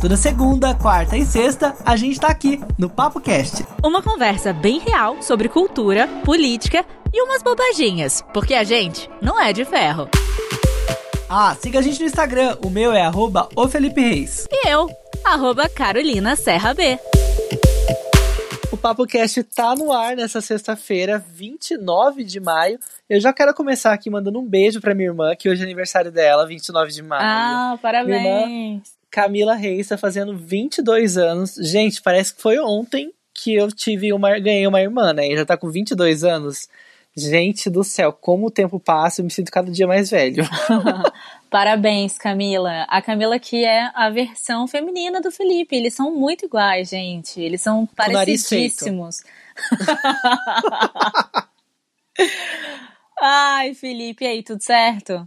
Toda segunda, quarta e sexta, a gente tá aqui no Papo Cast. Uma conversa bem real sobre cultura, política e umas bobaginhas, porque a gente não é de ferro. Ah, siga a gente no Instagram, o meu é arroba o Felipe Reis. E eu, arroba Carolina Serra B. O Papo Cast tá no ar nessa sexta-feira, 29 de maio. Eu já quero começar aqui mandando um beijo pra minha irmã, que hoje é aniversário dela, 29 de maio. Ah, parabéns! Camila Reis está fazendo 22 anos. Gente, parece que foi ontem que eu tive uma, ganhei uma irmã, né? E já tá com 22 anos. Gente do céu, como o tempo passa, eu me sinto cada dia mais velho. Parabéns, Camila. A Camila que é a versão feminina do Felipe. Eles são muito iguais, gente. Eles são parecidíssimos. Ai, Felipe, e aí, tudo certo?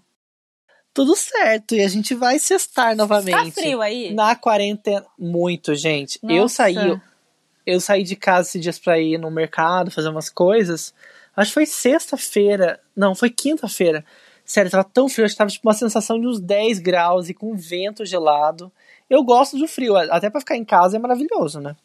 Tudo certo, e a gente vai sextar novamente. Tá frio aí? Na quarentena, muito, gente. Nossa. Eu saí, eu saí de casa esses dias pra ir no mercado, fazer umas coisas. Acho que foi sexta-feira. Não, foi quinta-feira. Sério, tava tão frio, acho que tava tipo uma sensação de uns 10 graus e com vento gelado. Eu gosto do frio, até para ficar em casa é maravilhoso, né?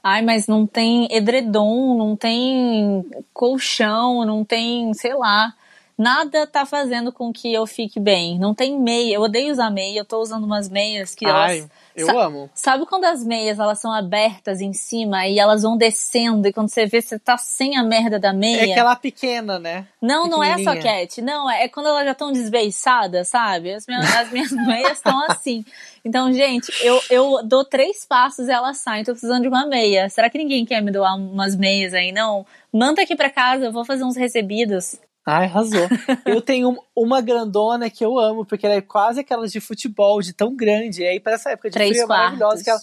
Ai, mas não tem edredom, não tem colchão, não tem, sei lá nada tá fazendo com que eu fique bem. Não tem meia. Eu odeio usar meia. Eu tô usando umas meias que Ai, elas. Eu Sa amo. Sabe quando as meias elas são abertas em cima e elas vão descendo e quando você vê você tá sem a merda da meia? É aquela pequena, né? Não, não é soquete. Não, é quando elas já estão desbeiçadas, sabe? As minhas, as minhas meias estão assim. Então, gente, eu, eu dou três passos e elas saem. Tô precisando de uma meia. Será que ninguém quer me doar umas meias aí, não? Manda aqui pra casa, eu vou fazer uns recebidos. Ai, arrasou. eu tenho uma grandona que eu amo, porque ela é quase aquelas de futebol, de tão grande. E aí, para essa época de Três frio, é maravilhosa que ela,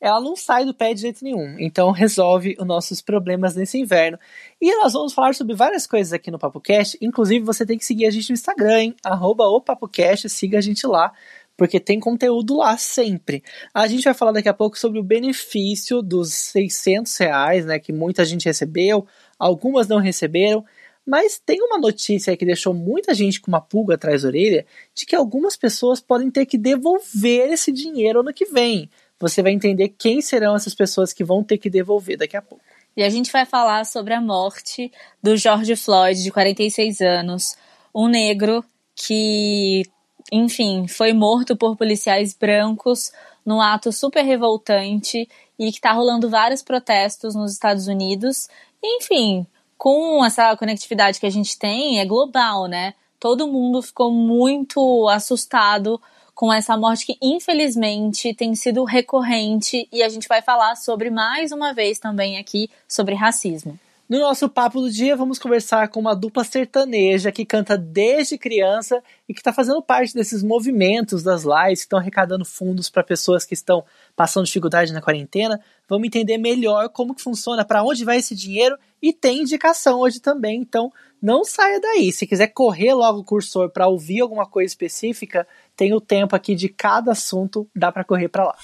ela não sai do pé de jeito nenhum. Então, resolve os nossos problemas nesse inverno. E nós vamos falar sobre várias coisas aqui no PapoCast. Inclusive, você tem que seguir a gente no Instagram, hein? Arroba o PapoCast, siga a gente lá. Porque tem conteúdo lá sempre. A gente vai falar daqui a pouco sobre o benefício dos 600 reais, né? Que muita gente recebeu, algumas não receberam. Mas tem uma notícia que deixou muita gente com uma pulga atrás da orelha de que algumas pessoas podem ter que devolver esse dinheiro ano que vem. Você vai entender quem serão essas pessoas que vão ter que devolver daqui a pouco. E a gente vai falar sobre a morte do George Floyd, de 46 anos, um negro que, enfim, foi morto por policiais brancos num ato super revoltante e que está rolando vários protestos nos Estados Unidos. Enfim, com essa conectividade que a gente tem, é global, né? Todo mundo ficou muito assustado com essa morte que infelizmente tem sido recorrente e a gente vai falar sobre mais uma vez também aqui sobre racismo. No nosso papo do dia, vamos conversar com uma dupla sertaneja que canta desde criança e que está fazendo parte desses movimentos das lives que estão arrecadando fundos para pessoas que estão passando dificuldade na quarentena. Vamos entender melhor como que funciona, para onde vai esse dinheiro e tem indicação hoje também. Então, não saia daí. Se quiser correr logo o cursor para ouvir alguma coisa específica, tem o tempo aqui de cada assunto, dá para correr para lá.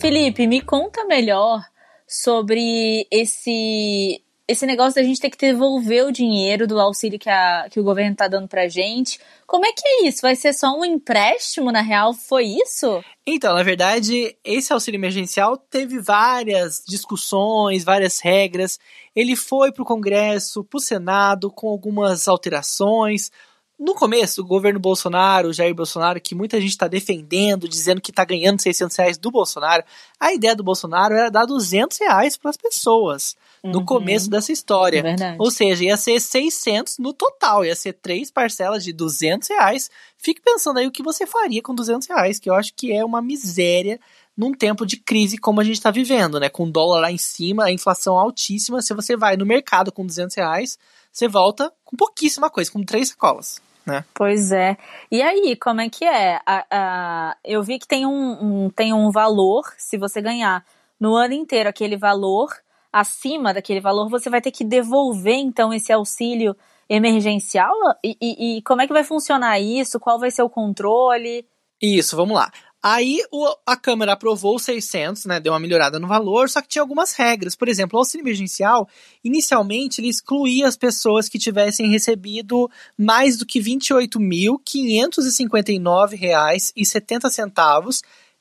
Felipe, me conta melhor sobre esse esse negócio da gente ter que devolver o dinheiro do auxílio que, a, que o governo tá dando pra gente. Como é que é isso? Vai ser só um empréstimo, na real? Foi isso? Então, na verdade, esse auxílio emergencial teve várias discussões, várias regras. Ele foi pro Congresso, pro Senado, com algumas alterações. No começo, o governo Bolsonaro, Jair Bolsonaro, que muita gente está defendendo, dizendo que está ganhando 600 reais do Bolsonaro, a ideia do Bolsonaro era dar 200 reais para as pessoas no Uhum. começo dessa história. É. Ou seja, ia ser 600 no total, ia ser três parcelas de 200 reais. Fique pensando aí o que você faria com 200 reais, que eu acho que é uma miséria num tempo de crise como a gente está vivendo, né? Com o dólar lá em cima, a inflação altíssima. Se você vai no mercado com 200 reais, você volta com pouquíssima coisa, com três sacolas. Né? Pois é. E aí, como é que é? A, a, eu vi que tem um, um, tem um valor, se você ganhar no ano inteiro aquele valor, acima daquele valor, você vai ter que devolver então esse auxílio emergencial? E, e, e como é que vai funcionar isso? Qual vai ser o controle? Isso, vamos lá. Aí o, a Câmara aprovou os 600, né, deu uma melhorada no valor, só que tinha algumas regras. Por exemplo, o auxílio emergencial, inicialmente ele excluía as pessoas que tivessem recebido mais do que R$ 28.559,70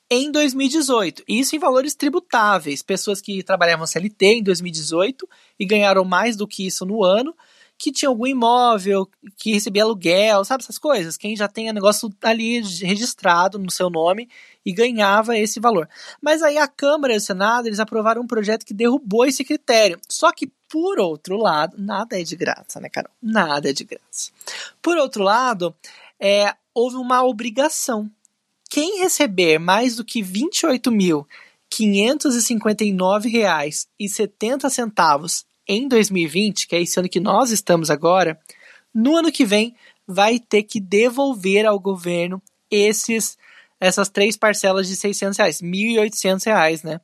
em 2018. Isso em valores tributáveis. Pessoas que trabalhavam CLT em 2018 e ganharam mais do que isso no ano, que tinha algum imóvel, que recebia aluguel, sabe essas coisas? Quem já tem o negócio ali registrado no seu nome e ganhava esse valor. Mas aí a Câmara e o Senado, eles aprovaram um projeto que derrubou esse critério. Só que, por outro lado, nada é de graça, né, Carol? Nada é de graça. Por outro lado, é, houve uma obrigação. Quem receber mais do que R$ 28.559,70 em 2020, que é esse ano que nós estamos agora, no ano que vem vai ter que devolver ao governo esses essas três parcelas de 600 reais, 1.800 reais, né?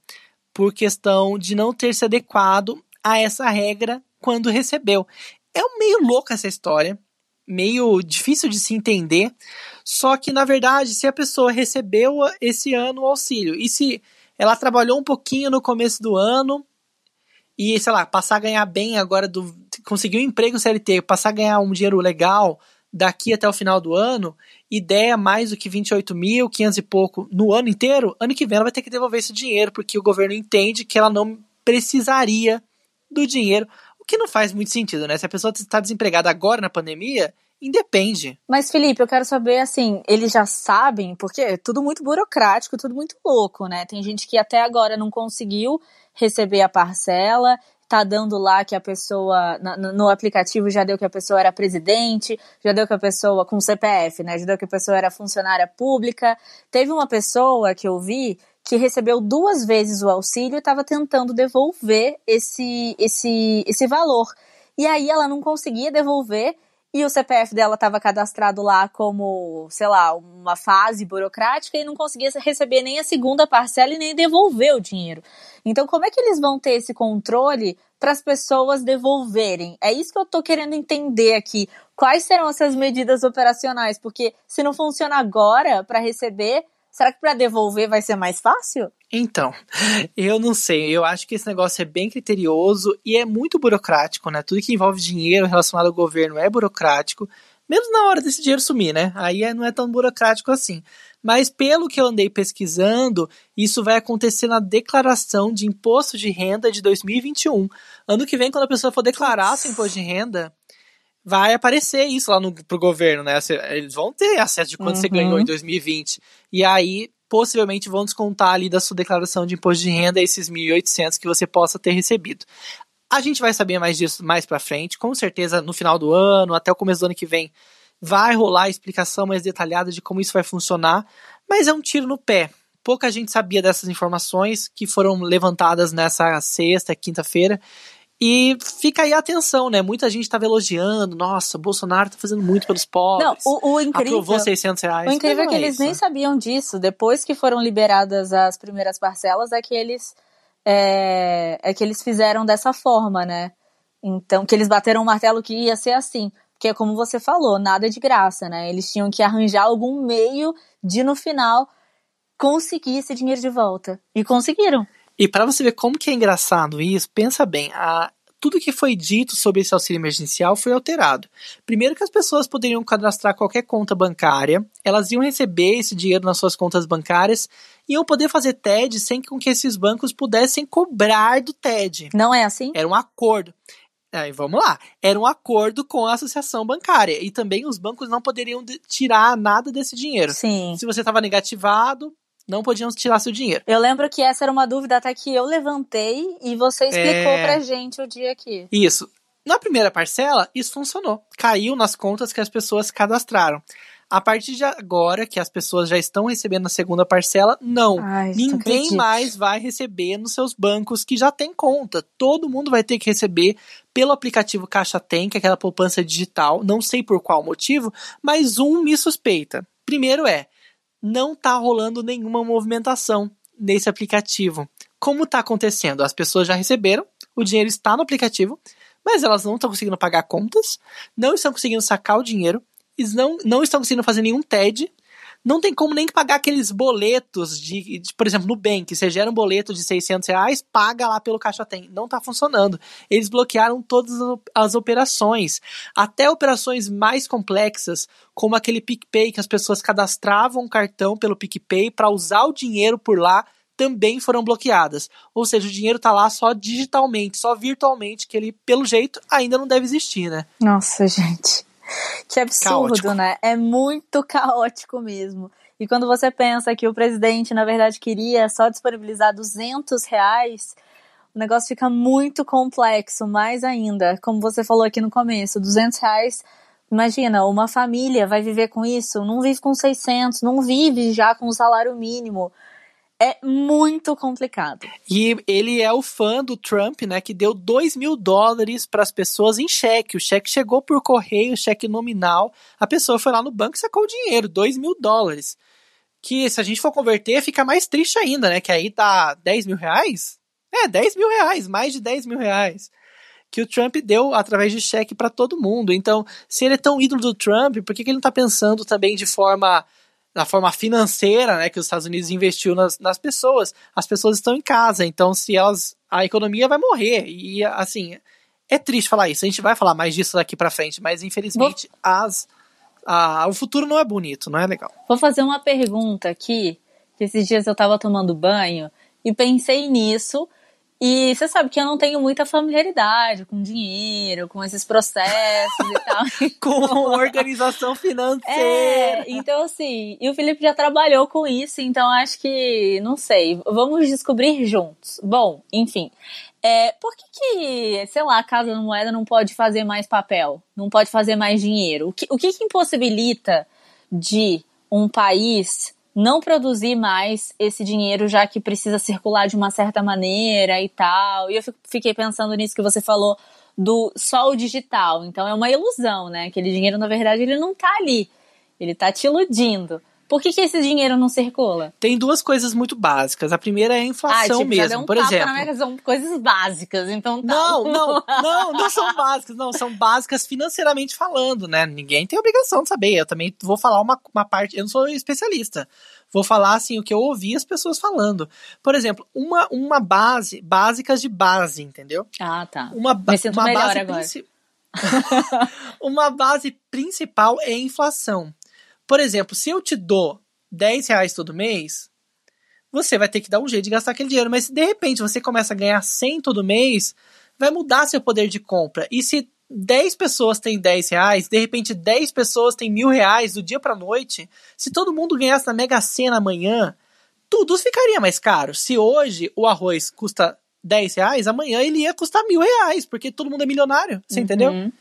Por questão de não ter se adequado a essa regra quando recebeu. É meio louca essa história, meio difícil de se entender, só que na verdade, se a pessoa recebeu esse ano o auxílio e se ela trabalhou um pouquinho no começo do ano, e, sei lá, passar a ganhar bem agora, do conseguir um emprego CLT, passar a ganhar um dinheiro legal daqui até o final do ano, ideia mais do que 28 mil, 500 e pouco no ano inteiro, ano que vem ela vai ter que devolver esse dinheiro, porque o governo entende que ela não precisaria do dinheiro, o que não faz muito sentido, né? Se a pessoa está desempregada agora na pandemia, independe. Mas, Felipe, eu quero saber, assim, eles já sabem, porque é tudo muito burocrático, tudo muito louco, né? Tem gente que até agora não conseguiu receber a parcela, tá dando lá que a pessoa, no aplicativo já deu que a pessoa era presidente, já deu que a pessoa, com CPF, né, já deu que a pessoa era funcionária pública. Teve uma pessoa que eu vi que recebeu duas vezes o auxílio e estava tentando devolver esse, esse, esse valor. E aí ela não conseguia devolver e o CPF dela estava cadastrado lá como, sei lá, uma fase burocrática e não conseguia receber nem a segunda parcela e nem devolver o dinheiro. Então, como é que eles vão ter esse controle para as pessoas devolverem? É isso que eu estou querendo entender aqui. Quais serão essas medidas operacionais? Porque se não funciona agora para receber, será que para devolver vai ser mais fácil? Então, eu não sei. Eu acho que esse negócio é bem criterioso e é muito burocrático, né? Tudo que envolve dinheiro relacionado ao governo é burocrático, menos na hora desse dinheiro sumir, né? Aí é, não é tão burocrático assim. Mas pelo que eu andei pesquisando, isso vai acontecer na declaração de imposto de renda de 2021. Ano que vem, quando a pessoa for declarar seu imposto de renda, vai aparecer isso lá no, pro governo, né? Eles vão ter acesso de quanto uhum. você ganhou em 2020. E aí possivelmente vão descontar ali da sua declaração de imposto de renda esses 1.800 que você possa ter recebido. A gente vai saber mais disso mais para frente, com certeza no final do ano, até o começo do ano que vem, vai rolar a explicação mais detalhada de como isso vai funcionar, mas é um tiro no pé. Pouca gente sabia dessas informações que foram levantadas nessa sexta, quinta-feira, e fica aí a atenção, né? Muita gente estava elogiando. Nossa, o Bolsonaro tá fazendo muito pelos pobres. Não, o, o incrível. Aprovou 600 reais. O incrível é que é eles nem sabiam disso. Depois que foram liberadas as primeiras parcelas, é que eles. É, é que eles fizeram dessa forma, né? Então, que eles bateram o martelo que ia ser assim. Porque, como você falou, nada é de graça, né? Eles tinham que arranjar algum meio de, no final, conseguir esse dinheiro de volta. E conseguiram. E para você ver como que é engraçado isso, pensa bem, a, tudo que foi dito sobre esse auxílio emergencial foi alterado. Primeiro que as pessoas poderiam cadastrar qualquer conta bancária, elas iam receber esse dinheiro nas suas contas bancárias e iam poder fazer TED sem que esses bancos pudessem cobrar do TED. Não é assim? Era um acordo. Aí vamos lá. Era um acordo com a associação bancária. E também os bancos não poderiam tirar nada desse dinheiro. Sim. Se você estava negativado, não podiam tirar seu dinheiro. Eu lembro que essa era uma dúvida até que eu levantei e você explicou é... pra gente o dia aqui. Isso. Na primeira parcela, isso funcionou. Caiu nas contas que as pessoas cadastraram. A partir de agora, que as pessoas já estão recebendo na segunda parcela, não. Ai, Ninguém mais vai receber nos seus bancos que já tem conta. Todo mundo vai ter que receber pelo aplicativo Caixa Tem, que é aquela poupança digital. Não sei por qual motivo, mas um me suspeita. Primeiro é, não está rolando nenhuma movimentação nesse aplicativo. Como está acontecendo? As pessoas já receberam, o dinheiro está no aplicativo, mas elas não estão conseguindo pagar contas, não estão conseguindo sacar o dinheiro, não, não estão conseguindo fazer nenhum TED, não tem como nem pagar aqueles boletos de, de por exemplo, no Bank, você gera um boleto de 600 reais, paga lá pelo Caixa Tem. Não tá funcionando. Eles bloquearam todas as operações, até operações mais complexas, como aquele PicPay que as pessoas cadastravam um cartão pelo PicPay para usar o dinheiro por lá, também foram bloqueadas. Ou seja, o dinheiro tá lá só digitalmente, só virtualmente, que ele, pelo jeito, ainda não deve existir, né? Nossa, gente. Que absurdo, caótico. né? É muito caótico mesmo. E quando você pensa que o presidente, na verdade, queria só disponibilizar 200 reais, o negócio fica muito complexo, mais ainda. Como você falou aqui no começo, 200 reais, imagina, uma família vai viver com isso? Não vive com 600, não vive já com o salário mínimo é muito complicado. E ele é o fã do Trump, né, que deu 2 mil dólares para as pessoas em cheque. O cheque chegou por correio, cheque nominal. A pessoa foi lá no banco e sacou o dinheiro, 2 mil dólares. Que se a gente for converter, fica mais triste ainda, né? Que aí tá 10 mil reais? É, 10 mil reais, mais de 10 mil reais. Que o Trump deu através de cheque para todo mundo. Então, se ele é tão ídolo do Trump, por que, que ele não tá pensando também de forma da forma financeira, né, que os Estados Unidos investiu nas, nas pessoas, as pessoas estão em casa, então se elas, a economia vai morrer, e assim, é triste falar isso, a gente vai falar mais disso daqui para frente, mas infelizmente Vou... as, a, o futuro não é bonito, não é legal. Vou fazer uma pergunta aqui, que esses dias eu tava tomando banho, e pensei nisso, e você sabe que eu não tenho muita familiaridade com dinheiro, com esses processos e tal. com organização financeira. É, então assim, e o Felipe já trabalhou com isso, então acho que, não sei, vamos descobrir juntos. Bom, enfim. É, por que, que, sei lá, a Casa da Moeda não pode fazer mais papel? Não pode fazer mais dinheiro? O que, o que, que impossibilita de um país não produzir mais esse dinheiro, já que precisa circular de uma certa maneira e tal. E eu fiquei pensando nisso que você falou do só o digital. Então é uma ilusão, né? Aquele dinheiro, na verdade, ele não tá ali. Ele tá te iludindo. Por que, que esse dinheiro não circula? Tem duas coisas muito básicas. A primeira é a inflação tipo, mesmo. Um por exemplo. Minha são coisas básicas, então tá. Não, não, não, não são básicas, não, são básicas financeiramente falando, né? Ninguém tem obrigação de saber. Eu também vou falar uma, uma parte. Eu não sou especialista. Vou falar assim o que eu ouvi as pessoas falando. Por exemplo, uma, uma base, básicas de base, entendeu? Ah, tá. Uma, Me sinto uma melhor base agora. uma base principal é a inflação. Por exemplo, se eu te dou 10 reais todo mês, você vai ter que dar um jeito de gastar aquele dinheiro. Mas se de repente você começa a ganhar 100 todo mês, vai mudar seu poder de compra. E se 10 pessoas têm 10 reais, de repente 10 pessoas têm mil reais do dia pra noite, se todo mundo ganhasse na Mega Sena amanhã, tudo ficaria mais caro. Se hoje o arroz custa 10 reais, amanhã ele ia custar mil reais, porque todo mundo é milionário. Você uhum. entendeu?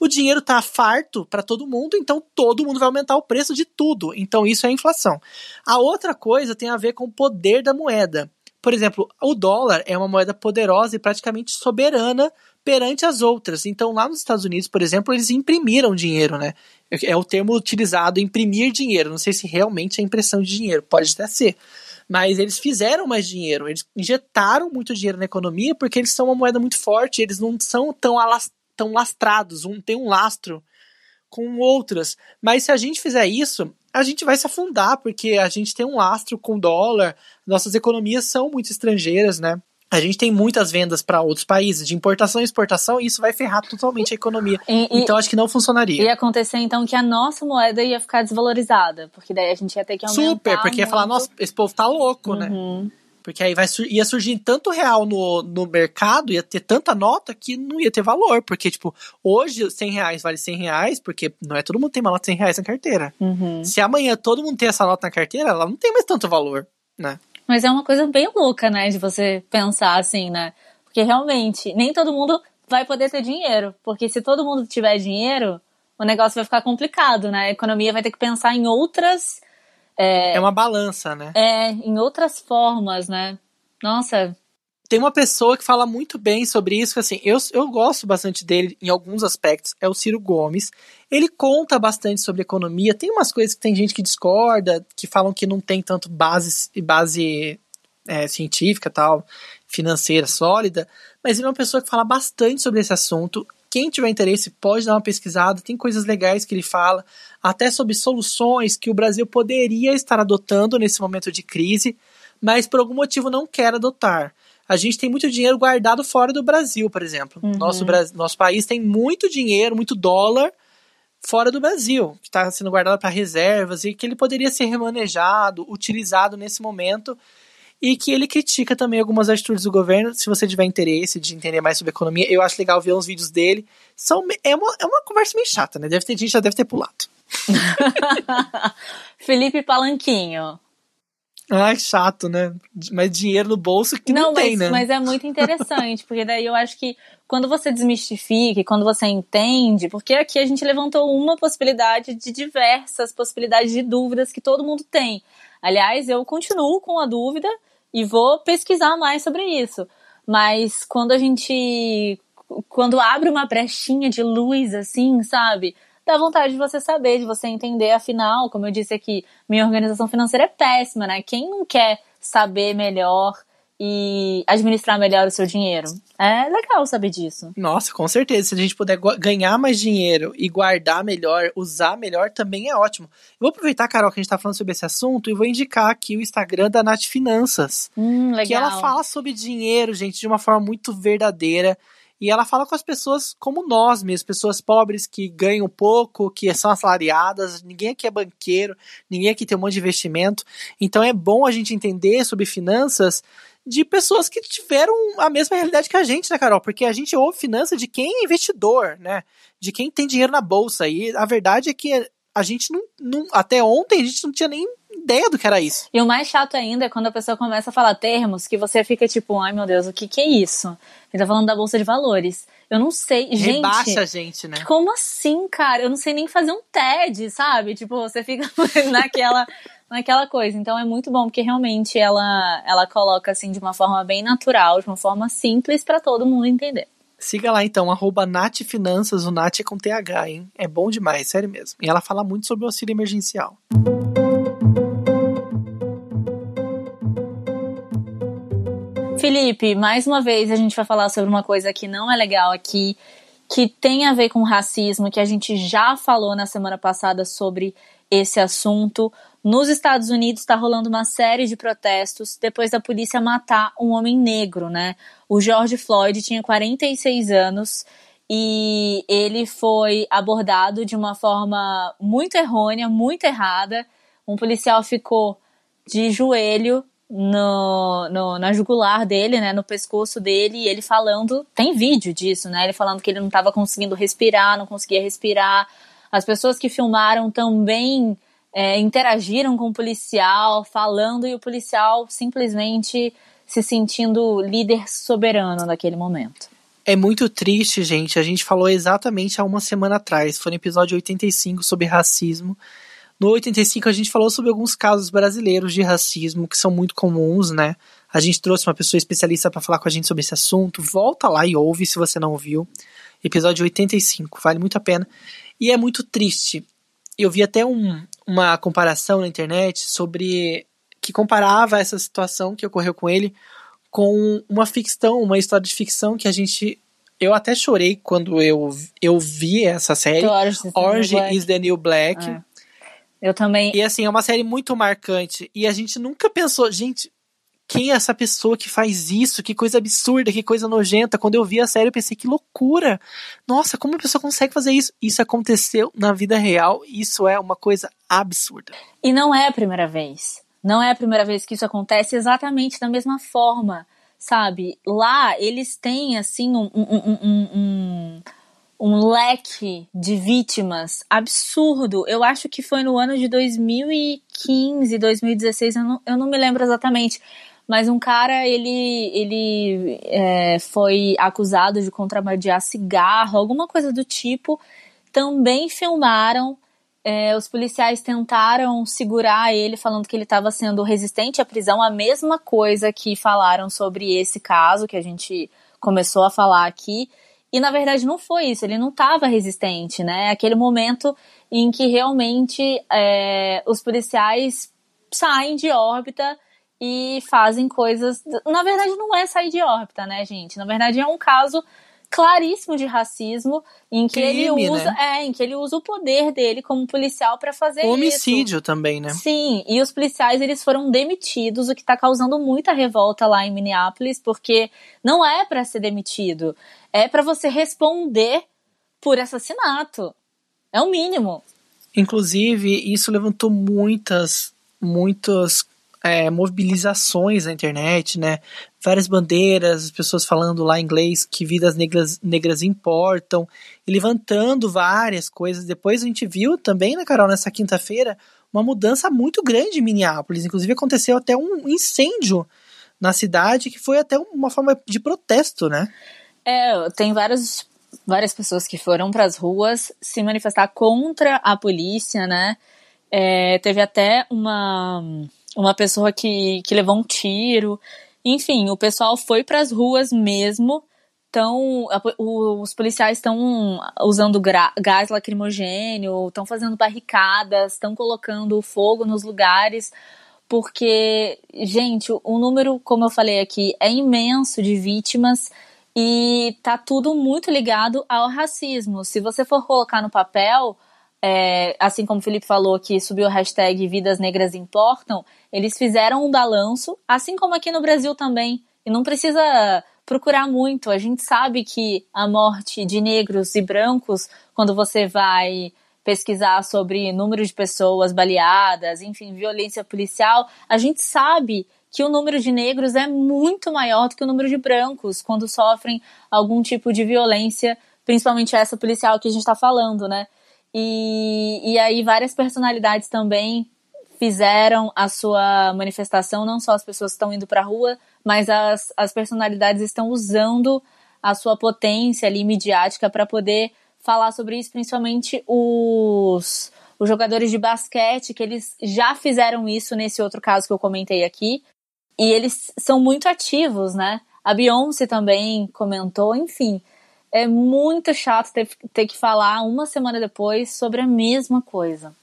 O dinheiro tá farto para todo mundo, então todo mundo vai aumentar o preço de tudo. Então isso é inflação. A outra coisa tem a ver com o poder da moeda. Por exemplo, o dólar é uma moeda poderosa e praticamente soberana perante as outras. Então, lá nos Estados Unidos, por exemplo, eles imprimiram dinheiro, né? É o termo utilizado, imprimir dinheiro. Não sei se realmente é impressão de dinheiro, pode até ser. Mas eles fizeram mais dinheiro, eles injetaram muito dinheiro na economia porque eles são uma moeda muito forte, eles não são tão estão lastrados, um tem um lastro com outras. Mas se a gente fizer isso, a gente vai se afundar, porque a gente tem um lastro com dólar, nossas economias são muito estrangeiras, né? A gente tem muitas vendas para outros países, de importação e exportação, e isso vai ferrar totalmente a economia. E, então acho que não funcionaria. Ia acontecer então que a nossa moeda ia ficar desvalorizada, porque daí a gente ia ter que aumentar. Super, porque muito. ia falar, nossa, esse povo tá louco, né? uhum. né? Porque aí vai, ia surgir tanto real no, no mercado, ia ter tanta nota que não ia ter valor. Porque, tipo, hoje 100 reais vale 100 reais, porque não é todo mundo tem uma nota de 100 reais na carteira. Uhum. Se amanhã todo mundo tem essa nota na carteira, ela não tem mais tanto valor, né? Mas é uma coisa bem louca, né, de você pensar assim, né? Porque realmente, nem todo mundo vai poder ter dinheiro. Porque se todo mundo tiver dinheiro, o negócio vai ficar complicado, né? A economia vai ter que pensar em outras é, é uma balança, né? É, em outras formas, né? Nossa. Tem uma pessoa que fala muito bem sobre isso, que assim, eu, eu gosto bastante dele em alguns aspectos, é o Ciro Gomes. Ele conta bastante sobre economia, tem umas coisas que tem gente que discorda, que falam que não tem tanto base, base é, científica tal, financeira sólida, mas ele é uma pessoa que fala bastante sobre esse assunto. quem tiver interesse pode dar uma pesquisada, tem coisas legais que ele fala, até sobre soluções que o Brasil poderia estar adotando nesse momento de crise, mas por algum motivo não quer adotar. A gente tem muito dinheiro guardado fora do Brasil, por exemplo. Uhum. Nosso, nosso país tem muito dinheiro, muito dólar fora do Brasil, que está sendo guardado para reservas e que ele poderia ser remanejado, utilizado nesse momento e que ele critica também algumas atitudes do governo. Se você tiver interesse de entender mais sobre economia, eu acho legal ver uns vídeos dele. São, é, uma, é uma conversa meio chata, né? Deve ter gente já deve ter pulado. Felipe Palanquinho. Ai, chato, né? Mas dinheiro no bolso que não, não tem, mas, né? Mas é muito interessante, porque daí eu acho que quando você desmistifica, quando você entende, porque aqui a gente levantou uma possibilidade de diversas possibilidades de dúvidas que todo mundo tem. Aliás, eu continuo com a dúvida e vou pesquisar mais sobre isso. Mas quando a gente. Quando abre uma brechinha de luz, assim, sabe? Dá vontade de você saber, de você entender. Afinal, como eu disse aqui, minha organização financeira é péssima, né? Quem não quer saber melhor e administrar melhor o seu dinheiro. É legal saber disso. Nossa, com certeza. Se a gente puder ganhar mais dinheiro e guardar melhor, usar melhor, também é ótimo. vou aproveitar, Carol, que a gente tá falando sobre esse assunto e vou indicar aqui o Instagram da Nath Finanças. Hum, legal. Que ela fala sobre dinheiro, gente, de uma forma muito verdadeira. E ela fala com as pessoas como nós mesmos, pessoas pobres que ganham pouco, que são assalariadas, ninguém aqui é banqueiro, ninguém aqui tem um monte de investimento. Então é bom a gente entender sobre finanças de pessoas que tiveram a mesma realidade que a gente, né, Carol? Porque a gente ouve finanças de quem é investidor, né? De quem tem dinheiro na bolsa. E a verdade é que a gente não, não, Até ontem a gente não tinha nem ideia do que era isso. E o mais chato ainda é quando a pessoa começa a falar termos que você fica tipo, ai meu Deus, o que que é isso? Ele tá falando da bolsa de valores. Eu não sei, gente. Rebaixa a gente, né? Como assim, cara? Eu não sei nem fazer um TED, sabe? Tipo, você fica naquela naquela coisa. Então é muito bom porque realmente ela ela coloca assim de uma forma bem natural, de uma forma simples para todo mundo entender. Siga lá então, arroba Nath Finanças, o Nath é com TH, hein? É bom demais, sério mesmo. E ela fala muito sobre o auxílio emergencial. Felipe, mais uma vez a gente vai falar sobre uma coisa que não é legal aqui, que tem a ver com racismo, que a gente já falou na semana passada sobre esse assunto. Nos Estados Unidos está rolando uma série de protestos depois da polícia matar um homem negro, né? O George Floyd tinha 46 anos e ele foi abordado de uma forma muito errônea, muito errada. Um policial ficou de joelho no, no, na jugular dele, né, no pescoço dele, e ele falando, tem vídeo disso, né, ele falando que ele não estava conseguindo respirar, não conseguia respirar. As pessoas que filmaram também é, interagiram com o policial, falando, e o policial simplesmente se sentindo líder soberano naquele momento. É muito triste, gente. A gente falou exatamente há uma semana atrás. Foi no episódio 85 sobre racismo. No 85 a gente falou sobre alguns casos brasileiros de racismo que são muito comuns, né? A gente trouxe uma pessoa especialista para falar com a gente sobre esse assunto. Volta lá e ouve se você não ouviu. Episódio 85, vale muito a pena. E é muito triste. Eu vi até um, uma comparação na internet sobre que comparava essa situação que ocorreu com ele com uma ficção, uma história de ficção que a gente eu até chorei quando eu, eu vi essa série. Orange, Orange is the New Black. É. Eu também. E assim, é uma série muito marcante. E a gente nunca pensou, gente, quem é essa pessoa que faz isso? Que coisa absurda, que coisa nojenta. Quando eu vi a série, eu pensei, que loucura! Nossa, como a pessoa consegue fazer isso? Isso aconteceu na vida real. Isso é uma coisa absurda. E não é a primeira vez. Não é a primeira vez que isso acontece exatamente da mesma forma, sabe? Lá eles têm assim um, um, um, um um leque de vítimas absurdo. Eu acho que foi no ano de 2015, 2016, eu não, eu não me lembro exatamente. Mas um cara, ele, ele é, foi acusado de contrabandear cigarro, alguma coisa do tipo. Também filmaram. É, os policiais tentaram segurar ele, falando que ele estava sendo resistente à prisão. A mesma coisa que falaram sobre esse caso que a gente começou a falar aqui. E na verdade não foi isso, ele não estava resistente, né? Aquele momento em que realmente é, os policiais saem de órbita e fazem coisas. Na verdade, não é sair de órbita, né, gente? Na verdade, é um caso claríssimo de racismo em que Crime, ele usa, né? é, em que ele usa o poder dele como policial para fazer isso. Homicídio também, né? Sim, e os policiais eles foram demitidos, o que tá causando muita revolta lá em Minneapolis, porque não é para ser demitido, é para você responder por assassinato. É o mínimo. Inclusive, isso levantou muitas, muitas é, mobilizações na internet, né? Várias bandeiras, as pessoas falando lá em inglês que vidas negras, negras importam, e levantando várias coisas. Depois a gente viu também, né, Carol, nessa quinta-feira, uma mudança muito grande em Minneapolis. Inclusive aconteceu até um incêndio na cidade, que foi até uma forma de protesto, né? É, tem várias, várias pessoas que foram para as ruas se manifestar contra a polícia, né? É, teve até uma, uma pessoa que, que levou um tiro. Enfim, o pessoal foi para as ruas mesmo. Então, os policiais estão usando gás lacrimogênio, estão fazendo barricadas, estão colocando fogo nos lugares, porque, gente, o número, como eu falei aqui, é imenso de vítimas e tá tudo muito ligado ao racismo. Se você for colocar no papel, é, assim como o Felipe falou que subiu a hashtag Vidas Negras Importam, eles fizeram um balanço, assim como aqui no Brasil também. E não precisa procurar muito. A gente sabe que a morte de negros e brancos, quando você vai pesquisar sobre número de pessoas baleadas, enfim, violência policial, a gente sabe que o número de negros é muito maior do que o número de brancos quando sofrem algum tipo de violência, principalmente essa policial que a gente está falando, né? E, e aí várias personalidades também fizeram a sua manifestação, não só as pessoas estão indo para a rua, mas as, as personalidades estão usando a sua potência ali midiática para poder falar sobre isso, principalmente os, os jogadores de basquete, que eles já fizeram isso nesse outro caso que eu comentei aqui, e eles são muito ativos, né? A Beyoncé também comentou, enfim. É muito chato ter, ter que falar uma semana depois sobre a mesma coisa.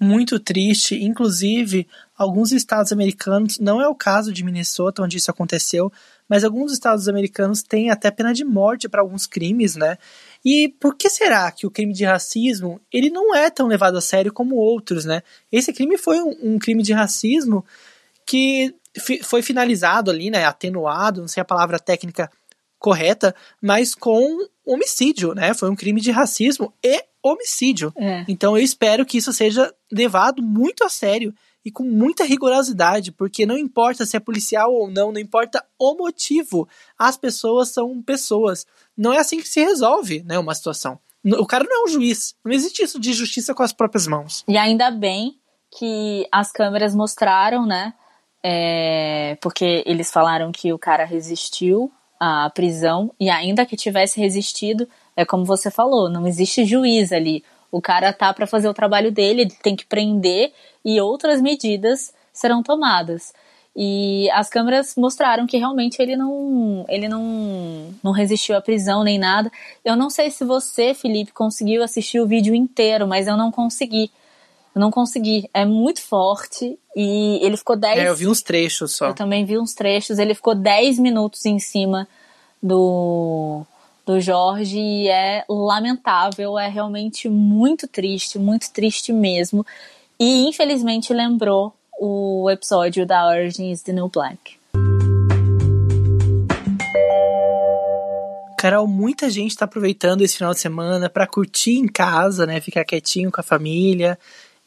Muito triste. Inclusive, alguns estados americanos, não é o caso de Minnesota, onde isso aconteceu, mas alguns estados americanos têm até pena de morte para alguns crimes, né? E por que será que o crime de racismo ele não é tão levado a sério como outros, né? Esse crime foi um, um crime de racismo que fi, foi finalizado ali, né? Atenuado, não sei a palavra técnica correta, mas com homicídio, né? Foi um crime de racismo e homicídio. É. Então eu espero que isso seja levado muito a sério e com muita rigorosidade, porque não importa se é policial ou não, não importa o motivo. As pessoas são pessoas. Não é assim que se resolve, né, uma situação. O cara não é um juiz. Não existe isso de justiça com as próprias mãos. E ainda bem que as câmeras mostraram, né? É, porque eles falaram que o cara resistiu à prisão e ainda que tivesse resistido, é como você falou, não existe juiz ali. O cara tá para fazer o trabalho dele, ele tem que prender e outras medidas serão tomadas. E as câmeras mostraram que realmente ele não, ele não, não resistiu à prisão nem nada. Eu não sei se você, Felipe, conseguiu assistir o vídeo inteiro, mas eu não consegui. Eu não consegui. É muito forte e ele ficou 10 É, eu vi uns trechos só. eu também vi uns trechos. Ele ficou 10 minutos em cima do, do Jorge e é lamentável. É realmente muito triste, muito triste mesmo. E infelizmente lembrou o episódio da Origin is the New Black. Carol, muita gente tá aproveitando esse final de semana para curtir em casa, né? Ficar quietinho com a família.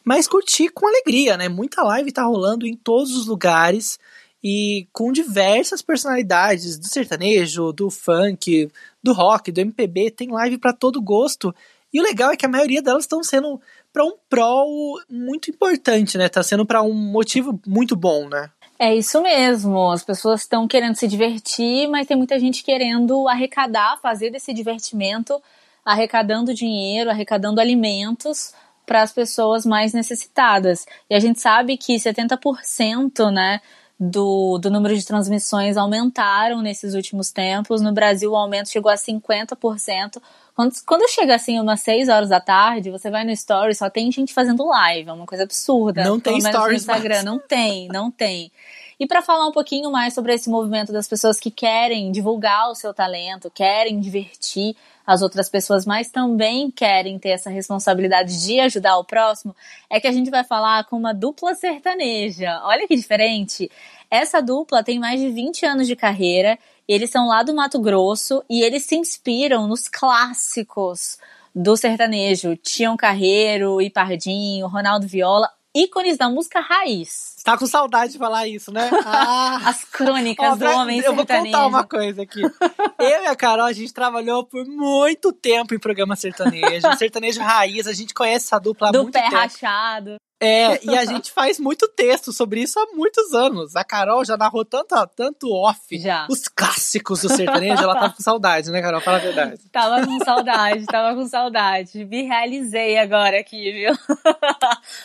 Mas curtir com alegria, né? Muita live tá rolando em todos os lugares e com diversas personalidades do sertanejo, do funk, do rock, do MPB, tem live para todo gosto. E o legal é que a maioria delas estão sendo para um prol muito importante, né? Tá sendo para um motivo muito bom, né? É isso mesmo. As pessoas estão querendo se divertir, mas tem muita gente querendo arrecadar, fazer desse divertimento, arrecadando dinheiro, arrecadando alimentos para as pessoas mais necessitadas. E a gente sabe que 70%, né, do, do número de transmissões aumentaram nesses últimos tempos. No Brasil, o aumento chegou a 50%. Quando, quando chega assim umas 6 horas da tarde, você vai no story, só tem gente fazendo live, é uma coisa absurda. Não tem menos no stories Instagram, mais. não tem, não tem. E para falar um pouquinho mais sobre esse movimento das pessoas que querem divulgar o seu talento, querem divertir as outras pessoas, mas também querem ter essa responsabilidade de ajudar o próximo, é que a gente vai falar com uma dupla sertaneja. Olha que diferente. Essa dupla tem mais de 20 anos de carreira, eles são lá do Mato Grosso e eles se inspiram nos clássicos do sertanejo. Tião Carreiro, Ipardinho, Ronaldo Viola, ícones da música raiz. Tá com saudade de falar isso, né? Ah. As crônicas Ó, do homem eu sertanejo. Eu vou contar uma coisa aqui. eu e a Carol, a gente trabalhou por muito tempo em programa sertanejo. sertanejo raiz, a gente conhece essa dupla há do muito tempo. Do pé rachado. É, e a gente faz muito texto sobre isso há muitos anos. A Carol já narrou tanto, tanto off, já. os clássicos do sertanejo, ela tava com saudade, né, Carol? Fala a verdade. Tava com saudade, tava com saudade. Me realizei agora aqui, viu?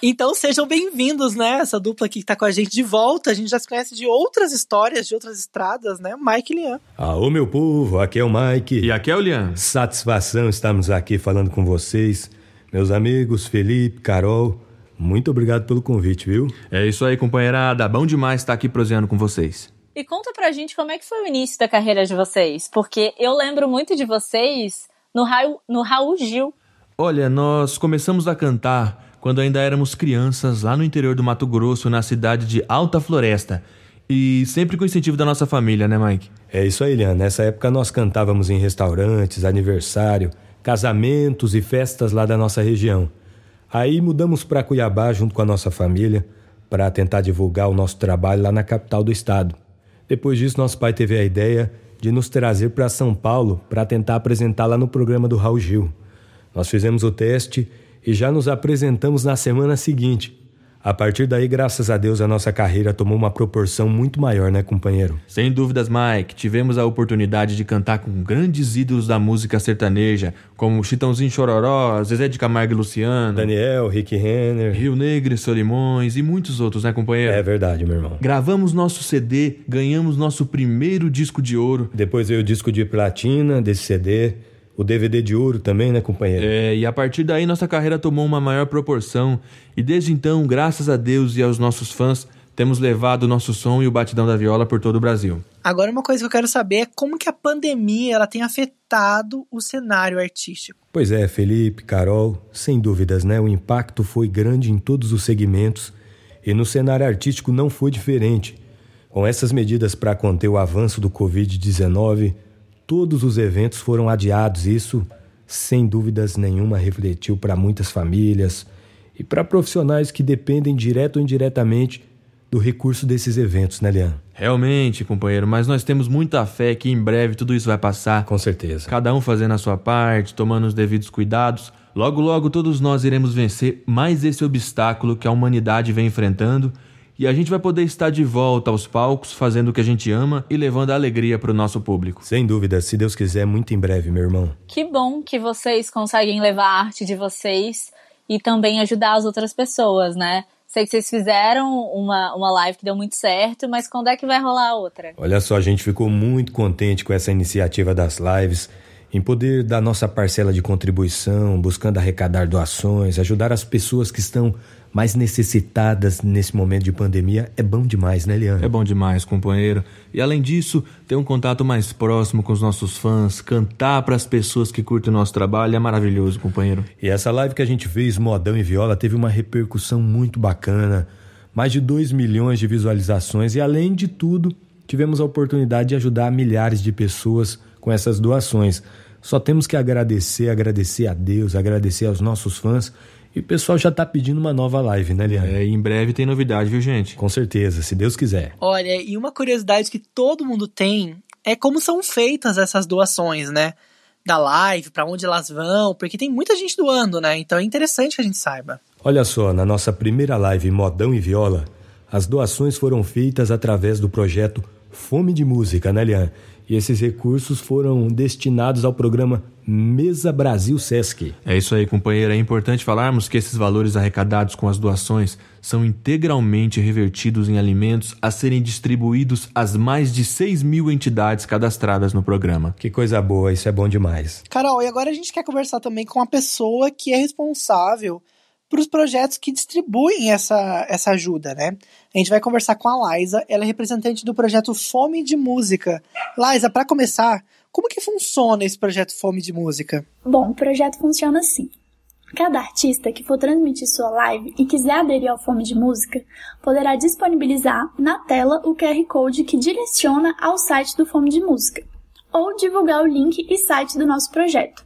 então sejam bem-vindos, né? Essa dupla aqui que tá com a gente de volta. A gente já se conhece de outras histórias, de outras estradas, né? Mike e Lian. Alô, meu povo, aqui é o Mike. E aqui é o Lian. Satisfação estarmos aqui falando com vocês, meus amigos Felipe, Carol. Muito obrigado pelo convite, viu? É isso aí, companheirada. Bom demais estar aqui proseando com vocês. E conta pra gente como é que foi o início da carreira de vocês, porque eu lembro muito de vocês no Raul, no Raul Gil. Olha, nós começamos a cantar quando ainda éramos crianças lá no interior do Mato Grosso, na cidade de Alta Floresta. E sempre com incentivo da nossa família, né, Mike? É isso aí, Lian. Nessa época nós cantávamos em restaurantes, aniversário, casamentos e festas lá da nossa região. Aí mudamos para Cuiabá junto com a nossa família para tentar divulgar o nosso trabalho lá na capital do estado. Depois disso, nosso pai teve a ideia de nos trazer para São Paulo para tentar apresentar lá no programa do Raul Gil. Nós fizemos o teste e já nos apresentamos na semana seguinte. A partir daí, graças a Deus, a nossa carreira tomou uma proporção muito maior, né, companheiro? Sem dúvidas, Mike. Tivemos a oportunidade de cantar com grandes ídolos da música sertaneja, como Chitãozinho Chororó, Zezé de Camargo e Luciano, Daniel, Rick Renner, Rio Negro e Solimões e muitos outros, né, companheiro? É verdade, meu irmão. Gravamos nosso CD, ganhamos nosso primeiro disco de ouro. Depois veio o disco de platina desse CD o DVD de ouro também, né, companheiro? É, e a partir daí nossa carreira tomou uma maior proporção. E desde então, graças a Deus e aos nossos fãs, temos levado o nosso som e o batidão da viola por todo o Brasil. Agora, uma coisa que eu quero saber é como que a pandemia ela tem afetado o cenário artístico. Pois é, Felipe, Carol, sem dúvidas, né? O impacto foi grande em todos os segmentos e no cenário artístico não foi diferente. Com essas medidas para conter o avanço do Covid-19, todos os eventos foram adiados. Isso, sem dúvidas nenhuma, refletiu para muitas famílias e para profissionais que dependem direto ou indiretamente do recurso desses eventos, né, Lian? Realmente, companheiro, mas nós temos muita fé que em breve tudo isso vai passar. Com certeza. Cada um fazendo a sua parte, tomando os devidos cuidados. Logo, logo, todos nós iremos vencer mais esse obstáculo que a humanidade vem enfrentando e a gente vai poder estar de volta aos palcos, fazendo o que a gente ama e levando a alegria para o nosso público. Sem dúvida, se Deus quiser, muito em breve, meu irmão. Que bom que vocês conseguem levar a arte de vocês e também ajudar as outras pessoas, né? Sei que vocês fizeram uma, uma live que deu muito certo, mas quando é que vai rolar outra? Olha só, a gente ficou muito contente com essa iniciativa das lives, em poder dar nossa parcela de contribuição, buscando arrecadar doações, ajudar as pessoas que estão mais necessitadas nesse momento de pandemia é bom demais, né, Leandro? É bom demais, companheiro. E além disso, ter um contato mais próximo com os nossos fãs, cantar para as pessoas que curtem o nosso trabalho é maravilhoso, companheiro. E essa live que a gente fez, Modão e Viola, teve uma repercussão muito bacana. Mais de 2 milhões de visualizações e, além de tudo, tivemos a oportunidade de ajudar milhares de pessoas com essas doações. Só temos que agradecer, agradecer a Deus, agradecer aos nossos fãs e o pessoal já tá pedindo uma nova live, né, Leandro? É, em breve tem novidade, viu, gente? Com certeza, se Deus quiser. Olha, e uma curiosidade que todo mundo tem é como são feitas essas doações, né? Da live, para onde elas vão, porque tem muita gente doando, né? Então é interessante que a gente saiba. Olha só, na nossa primeira live Modão e Viola, as doações foram feitas através do projeto Fome de Música, né, Leandro? E esses recursos foram destinados ao programa Mesa Brasil Sesc. É isso aí, companheiro. É importante falarmos que esses valores arrecadados com as doações são integralmente revertidos em alimentos a serem distribuídos às mais de 6 mil entidades cadastradas no programa. Que coisa boa, isso é bom demais. Carol, e agora a gente quer conversar também com a pessoa que é responsável para os projetos que distribuem essa, essa ajuda, né? A gente vai conversar com a Liza, ela é representante do projeto Fome de Música. Liza, para começar, como que funciona esse projeto Fome de Música? Bom, o projeto funciona assim. Cada artista que for transmitir sua live e quiser aderir ao Fome de Música, poderá disponibilizar na tela o QR Code que direciona ao site do Fome de Música, ou divulgar o link e site do nosso projeto.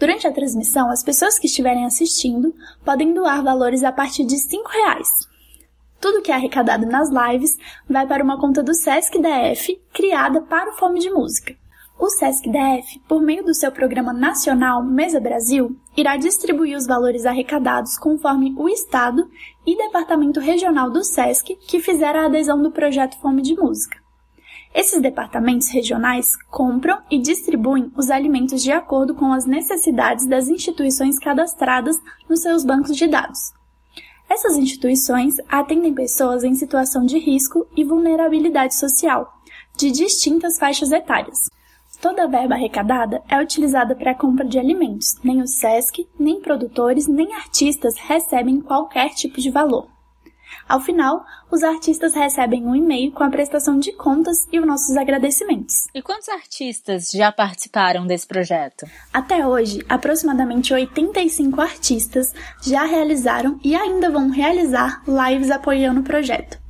Durante a transmissão, as pessoas que estiverem assistindo podem doar valores a partir de R$ reais. Tudo que é arrecadado nas lives vai para uma conta do Sesc DF criada para o Fome de Música. O Sesc DF, por meio do seu programa nacional Mesa Brasil, irá distribuir os valores arrecadados conforme o Estado e Departamento Regional do Sesc que fizeram a adesão do projeto Fome de Música. Esses departamentos regionais compram e distribuem os alimentos de acordo com as necessidades das instituições cadastradas nos seus bancos de dados. Essas instituições atendem pessoas em situação de risco e vulnerabilidade social, de distintas faixas etárias. Toda a verba arrecadada é utilizada para a compra de alimentos. Nem o SESC, nem produtores, nem artistas recebem qualquer tipo de valor. Ao final, os artistas recebem um e-mail com a prestação de contas e os nossos agradecimentos. E quantos artistas já participaram desse projeto? Até hoje, aproximadamente 85 artistas já realizaram e ainda vão realizar lives apoiando o projeto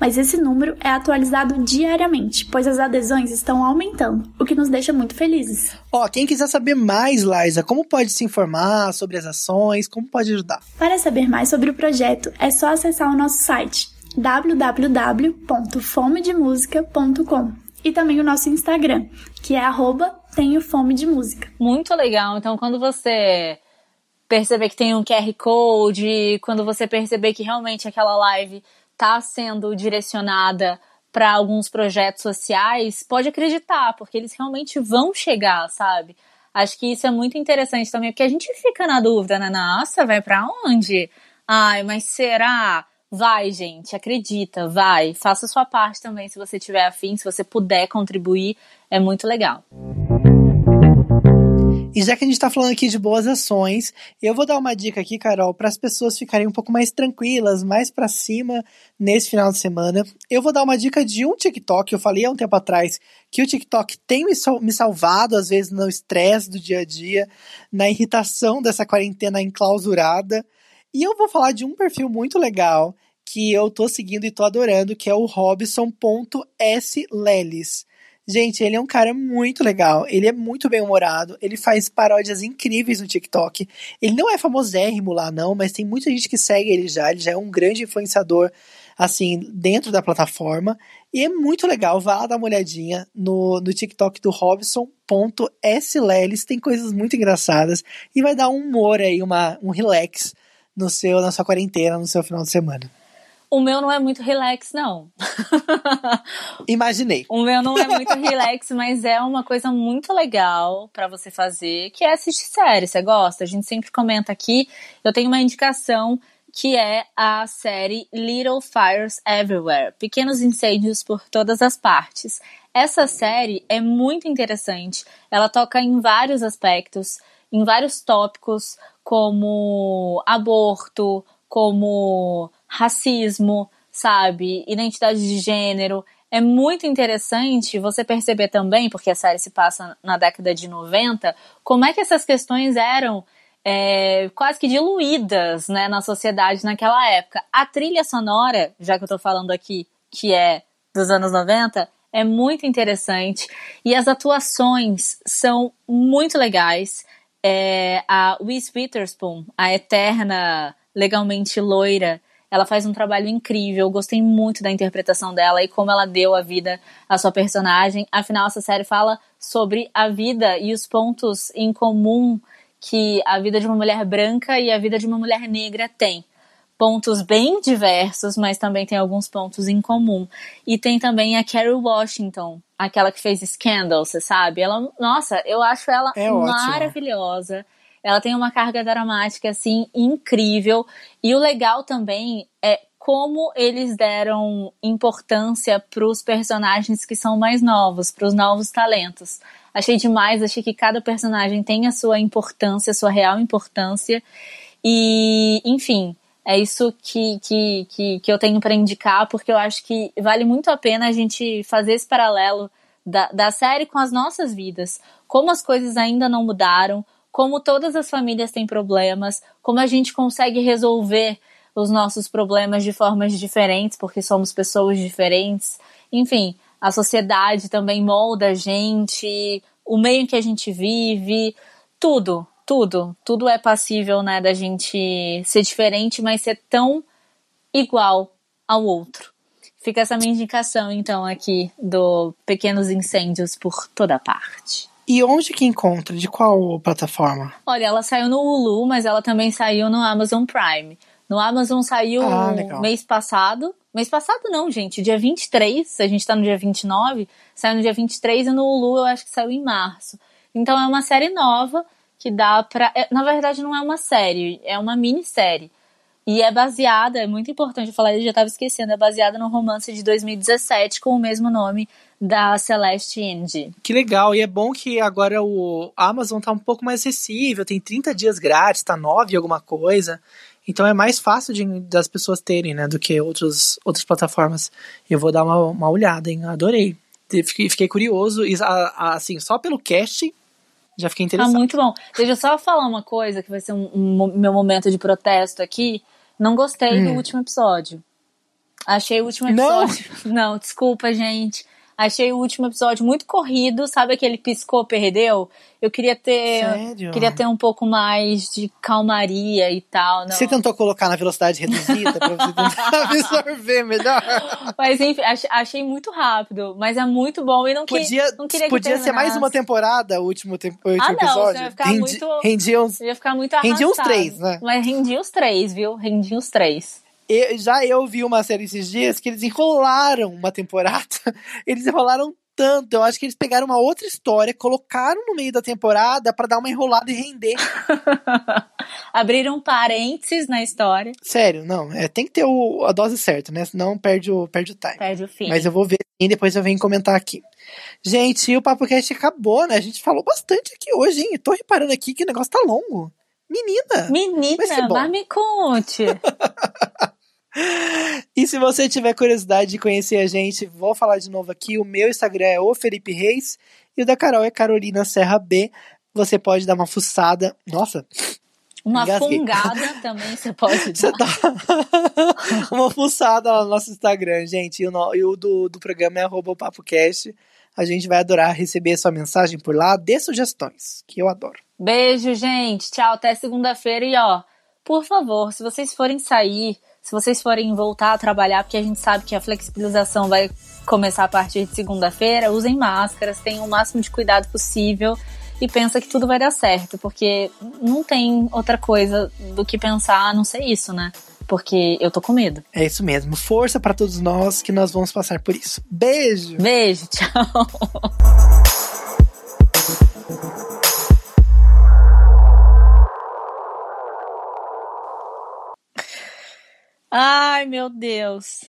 mas esse número é atualizado diariamente, pois as adesões estão aumentando, o que nos deixa muito felizes. Ó, oh, quem quiser saber mais, Liza, como pode se informar sobre as ações, como pode ajudar? Para saber mais sobre o projeto, é só acessar o nosso site www.fomedemusica.com e também o nosso Instagram, que é arroba tenho fome de música. Muito legal. Então, quando você perceber que tem um QR Code, quando você perceber que realmente aquela live está sendo direcionada para alguns projetos sociais, pode acreditar, porque eles realmente vão chegar, sabe? Acho que isso é muito interessante também, porque a gente fica na dúvida, né? Nossa, vai para onde? Ai, mas será? Vai, gente, acredita, vai. Faça sua parte também se você tiver afim, se você puder contribuir, é muito legal. E já que a gente tá falando aqui de boas ações, eu vou dar uma dica aqui, Carol, para as pessoas ficarem um pouco mais tranquilas, mais para cima nesse final de semana. Eu vou dar uma dica de um TikTok. Eu falei há um tempo atrás que o TikTok tem me salvado, às vezes, no estresse do dia a dia, na irritação dessa quarentena enclausurada. E eu vou falar de um perfil muito legal que eu tô seguindo e tô adorando, que é o Robson.slelis. Gente, ele é um cara muito legal. Ele é muito bem humorado. Ele faz paródias incríveis no TikTok. Ele não é famosérrimo lá, não, mas tem muita gente que segue ele já. Ele já é um grande influenciador, assim, dentro da plataforma. E é muito legal. Vá lá dar uma olhadinha no, no TikTok do Robson.sleles. Tem coisas muito engraçadas. E vai dar um humor aí, uma, um relax no seu, na sua quarentena, no seu final de semana. O meu não é muito relax, não. Imaginei. O meu não é muito relax, mas é uma coisa muito legal para você fazer, que é assistir série. Você gosta? A gente sempre comenta aqui. Eu tenho uma indicação que é a série Little Fires Everywhere Pequenos Incêndios por Todas as Partes. Essa série é muito interessante. Ela toca em vários aspectos, em vários tópicos, como aborto, como racismo, sabe? Identidade de gênero. É muito interessante você perceber também, porque a série se passa na década de 90, como é que essas questões eram é, quase que diluídas né, na sociedade naquela época. A trilha sonora, já que eu tô falando aqui, que é dos anos 90, é muito interessante. E as atuações são muito legais. É, a Reese Witherspoon, a eterna legalmente loira, ela faz um trabalho incrível, gostei muito da interpretação dela e como ela deu a vida à sua personagem. Afinal, essa série fala sobre a vida e os pontos em comum que a vida de uma mulher branca e a vida de uma mulher negra tem. Pontos bem diversos, mas também tem alguns pontos em comum. E tem também a Carrie Washington, aquela que fez Scandal, você sabe? Ela, nossa, eu acho ela é maravilhosa. Ótimo. Ela tem uma carga dramática assim incrível e o legal também é como eles deram importância para os personagens que são mais novos, para os novos talentos. Achei demais, achei que cada personagem tem a sua importância, a sua real importância. E, enfim, é isso que, que, que, que eu tenho para indicar, porque eu acho que vale muito a pena a gente fazer esse paralelo da, da série com as nossas vidas. Como as coisas ainda não mudaram, como todas as famílias têm problemas, como a gente consegue resolver os nossos problemas de formas diferentes, porque somos pessoas diferentes. Enfim, a sociedade também molda a gente, o meio em que a gente vive, tudo, tudo, tudo é passível, né, da gente ser diferente, mas ser tão igual ao outro. Fica essa minha indicação, então, aqui do Pequenos Incêndios por toda parte. E onde que encontra? De qual plataforma? Olha, ela saiu no Hulu, mas ela também saiu no Amazon Prime. No Amazon saiu ah, mês passado. Mês passado não, gente. Dia 23, a gente tá no dia 29, saiu no dia 23 e no Hulu eu acho que saiu em março. Então é uma série nova que dá pra. É, na verdade, não é uma série, é uma minissérie. E é baseada, é muito importante falar, eu já estava esquecendo, é baseada no romance de 2017 com o mesmo nome da Celeste Indy. Que legal, e é bom que agora o Amazon tá um pouco mais acessível, tem 30 dias grátis, tá 9 alguma coisa. Então é mais fácil de, das pessoas terem, né, do que outros, outras plataformas. Eu vou dar uma, uma olhada, hein? Adorei. Fiquei, fiquei curioso, e, assim, só pelo casting já fiquei interessado. Ah, muito bom. Deixa eu só falar uma coisa que vai ser um, um meu momento de protesto aqui. Não gostei hum. do último episódio. Achei o último episódio. Não, não desculpa, gente. Achei o último episódio muito corrido, sabe aquele piscou, perdeu? Eu queria ter. Sério? Queria ter um pouco mais de calmaria e tal. Não. Você tentou colocar na velocidade reduzida pra você tentar absorver melhor? Mas enfim, achei muito rápido, mas é muito bom e não, podia, que, não queria Podia que ser mais uma temporada, o último, te, o último ah, não, episódio. Ia ficar Rendi, muito, rendia uns, ia ficar muito arrastado. Rendia uns três, né? Mas rendia os três, viu? Rendia os três. Eu, já eu vi uma série esses dias que eles enrolaram uma temporada. Eles enrolaram tanto. Eu acho que eles pegaram uma outra história, colocaram no meio da temporada para dar uma enrolada e render. Abriram parênteses na história. Sério, não. É, tem que ter o, a dose certa, né? Senão perde o, perde o time. Perde o fim. Mas eu vou ver e depois eu venho comentar aqui. Gente, o Papo Cast acabou, né? A gente falou bastante aqui hoje, hein? tô reparando aqui que o negócio tá longo. Menina! Menina, mas me conte! e se você tiver curiosidade de conhecer a gente, vou falar de novo aqui. O meu Instagram é o Felipe Reis e o da Carol é Carolina Serra B. Você pode dar uma fuçada. Nossa! Uma engasguei. fungada também você pode dar. Você dá uma fuçada lá no nosso Instagram, gente. E o, no... e o do, do programa é arroba PapoCast. A gente vai adorar receber sua mensagem por lá. Dê sugestões, que eu adoro. Beijo, gente. Tchau, até segunda-feira. E ó, por favor, se vocês forem sair, se vocês forem voltar a trabalhar, porque a gente sabe que a flexibilização vai começar a partir de segunda-feira, usem máscaras, tenham o máximo de cuidado possível e pensa que tudo vai dar certo, porque não tem outra coisa do que pensar a não ser isso, né? Porque eu tô com medo. É isso mesmo. Força para todos nós que nós vamos passar por isso. Beijo. Beijo, tchau. Ai, meu Deus.